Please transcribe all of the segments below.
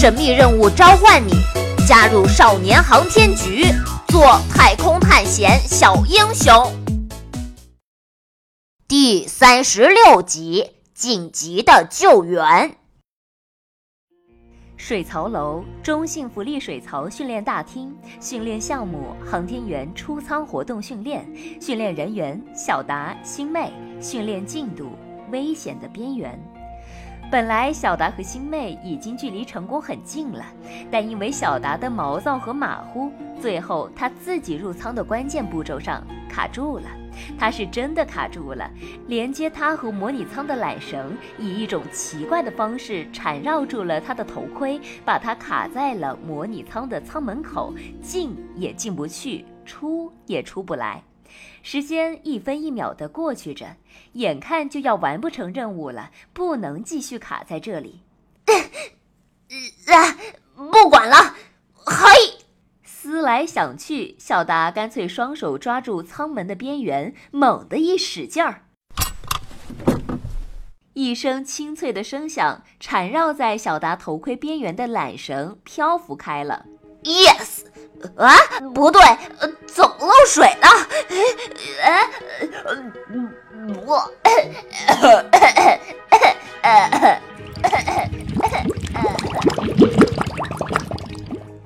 神秘任务召唤你，加入少年航天局，做太空探险小英雄。第三十六集：紧急的救援。水槽楼中性福利水槽训练大厅训练项目：航天员出舱活动训练，训练人员小达、星妹，训练进度：危险的边缘。本来小达和星妹已经距离成功很近了，但因为小达的毛躁和马虎，最后他自己入舱的关键步骤上卡住了。他是真的卡住了，连接他和模拟舱的缆绳以一种奇怪的方式缠绕住了他的头盔，把他卡在了模拟舱的舱门口，进也进不去，出也出不来。时间一分一秒地过去着，眼看就要完不成任务了，不能继续卡在这里。啊，不管了，嘿！思来想去，小达干脆双手抓住舱门的边缘，猛地一使劲儿，一声清脆的声响，缠绕在小达头盔边缘的缆绳漂浮开了。Yes。啊，不对，怎么漏水了。哎，我，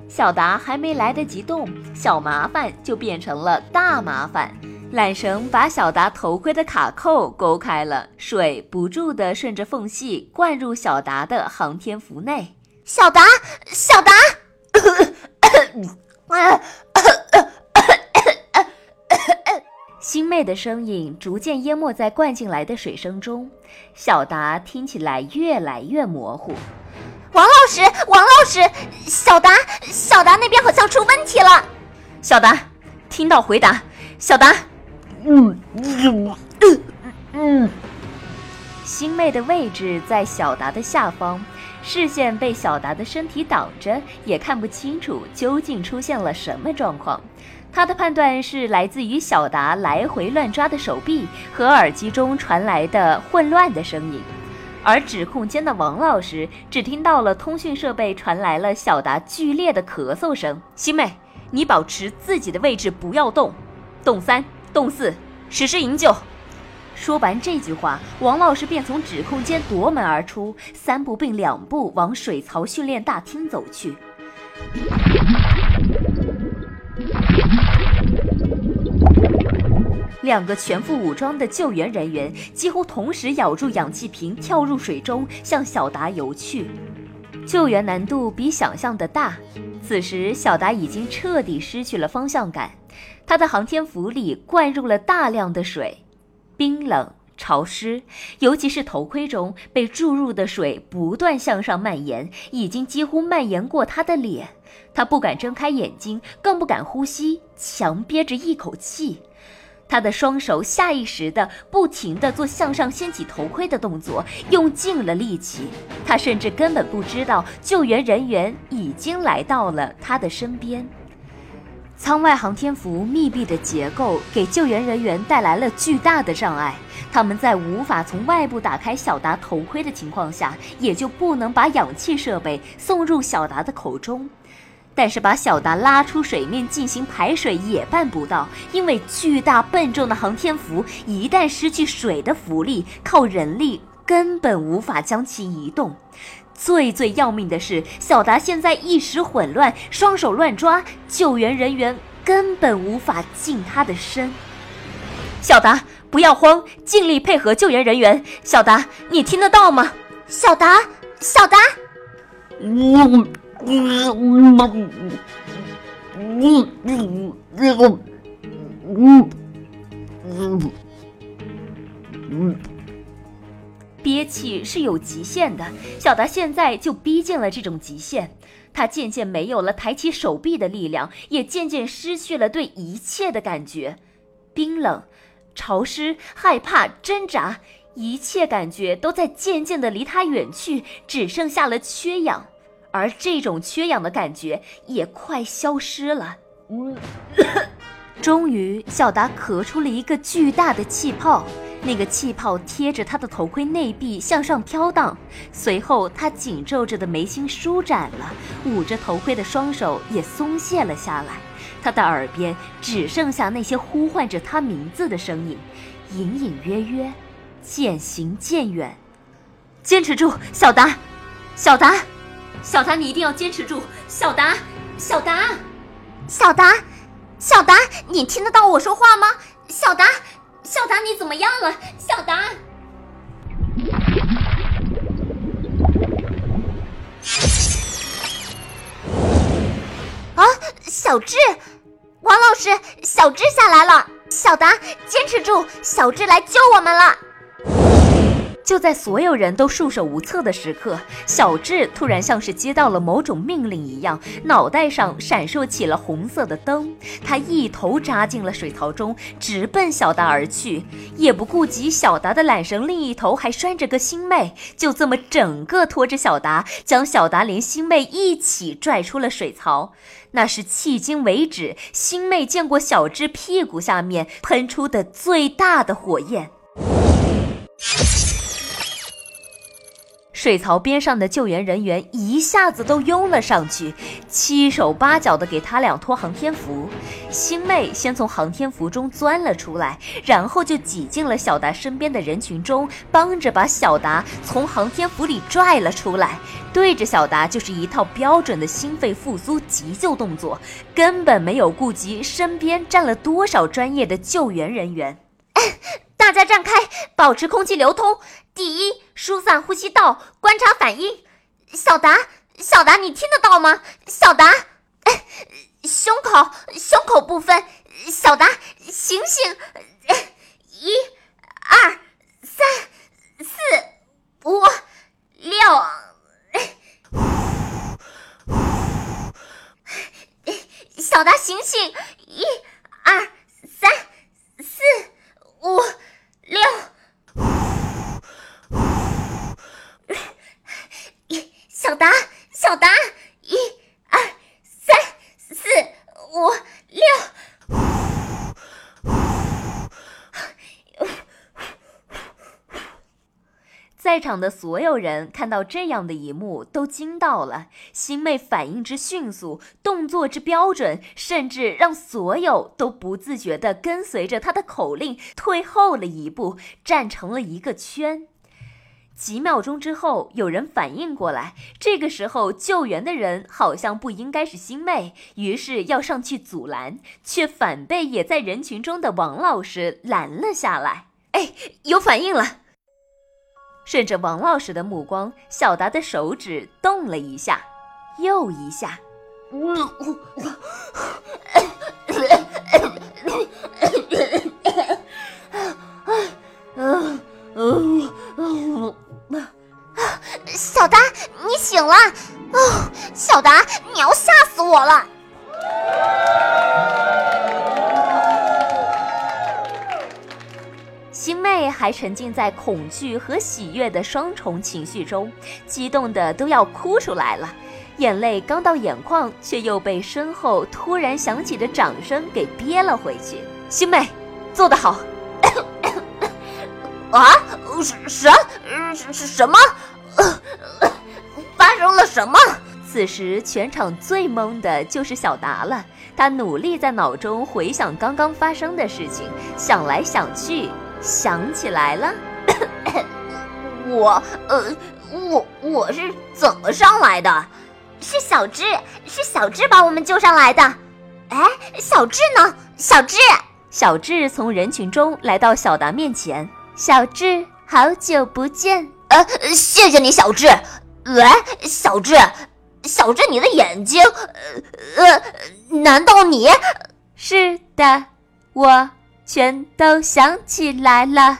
小达还没来得及动，小麻烦就变成了大麻烦。缆绳把小达头盔的卡扣勾开了，水不住地顺着缝隙灌入小达的航天服内。小达，小达。星妹的声音逐渐淹没在灌进来的水声中，小达听起来越来越模糊。王老师，王老师，小达，小达那边好像出问题了。小达，听到回答。小达，嗯嗯嗯嗯。星妹的位置在小达的下方。视线被小达的身体挡着，也看不清楚究竟出现了什么状况。他的判断是来自于小达来回乱抓的手臂和耳机中传来的混乱的声音，而指控间的王老师只听到了通讯设备传来了小达剧烈的咳嗽声。星妹，你保持自己的位置，不要动。动三，动四，实施营救。说完这句话，王老师便从指控间夺门而出，三步并两步往水槽训练大厅走去。两个全副武装的救援人员几乎同时咬住氧气瓶，跳入水中向小达游去。救援难度比想象的大。此时，小达已经彻底失去了方向感，他的航天服里灌入了大量的水。冰冷潮湿，尤其是头盔中被注入的水不断向上蔓延，已经几乎蔓延过他的脸。他不敢睁开眼睛，更不敢呼吸，强憋着一口气。他的双手下意识地不停地做向上掀起头盔的动作，用尽了力气。他甚至根本不知道救援人员已经来到了他的身边。舱外航天服密闭的结构给救援人员带来了巨大的障碍，他们在无法从外部打开小达头盔的情况下，也就不能把氧气设备送入小达的口中。但是把小达拉出水面进行排水也办不到，因为巨大笨重的航天服一旦失去水的浮力，靠人力根本无法将其移动。最最要命的是，小达现在一时混乱，双手乱抓，救援人员根本无法近他的身。小达，不要慌，尽力配合救援人员。小达，你听得到吗？小达，小达。嗯嗯嗯嗯憋气是有极限的，小达现在就逼近了这种极限。他渐渐没有了抬起手臂的力量，也渐渐失去了对一切的感觉。冰冷、潮湿、害怕、挣扎，一切感觉都在渐渐的离他远去，只剩下了缺氧。而这种缺氧的感觉也快消失了。终于，小达咳出了一个巨大的气泡。那个气泡贴着他的头盔内壁向上飘荡，随后他紧皱着的眉心舒展了，捂着头盔的双手也松懈了下来。他的耳边只剩下那些呼唤着他名字的声音，隐隐约约，渐行渐远。坚持住，小达，小达，小达，你一定要坚持住，小达，小达，小达，小达，你听得到我说话吗？小达。小达，你怎么样了？小达，啊，小智，王老师，小智下来了。小达，坚持住，小智来救我们了。就在所有人都束手无策的时刻，小智突然像是接到了某种命令一样，脑袋上闪烁起了红色的灯。他一头扎进了水槽中，直奔小达而去，也不顾及小达的缆绳另一头还拴着个星妹，就这么整个拖着小达，将小达连星妹一起拽出了水槽。那是迄今为止星妹见过小智屁股下面喷出的最大的火焰。水槽边上的救援人员一下子都拥了上去，七手八脚的给他俩脱航天服。星妹先从航天服中钻了出来，然后就挤进了小达身边的人群中，帮着把小达从航天服里拽了出来。对着小达就是一套标准的心肺复苏急救动作，根本没有顾及身边站了多少专业的救援人员。大家站开，保持空气流通。第一，疏散呼吸道，观察反应。小达，小达，你听得到吗？小达，胸口，胸口部分。小达，醒醒！一、二、三、四、五、六。小达，醒醒！一、二、三、四、五。六，小达，小达，一、二、三、四、五、六。在场的所有人看到这样的一幕，都惊到了。星妹反应之迅速，动作之标准，甚至让所有都不自觉地跟随着她的口令退后了一步，站成了一个圈。几秒钟之后，有人反应过来，这个时候救援的人好像不应该是星妹，于是要上去阻拦，却反被也在人群中的王老师拦了下来。哎，有反应了！顺着王老师的目光，小达的手指动了一下，又一下。小达，你醒了！哦，小达，你要吓死我了！还沉浸在恐惧和喜悦的双重情绪中，激动的都要哭出来了，眼泪刚到眼眶，却又被身后突然响起的掌声给憋了回去。星妹，做得好！啊，什什什么？发生了什么？此时全场最懵的就是小达了，他努力在脑中回想刚刚发生的事情，想来想去。想起来了，我呃，我我是怎么上来的？是小智，是小智把我们救上来的。哎，小智呢？小智，小智从人群中来到小达面前。小智，好久不见。呃，谢谢你，小智。喂，小智，小智，你的眼睛，呃呃，难道你？是的，我。全都想起来了。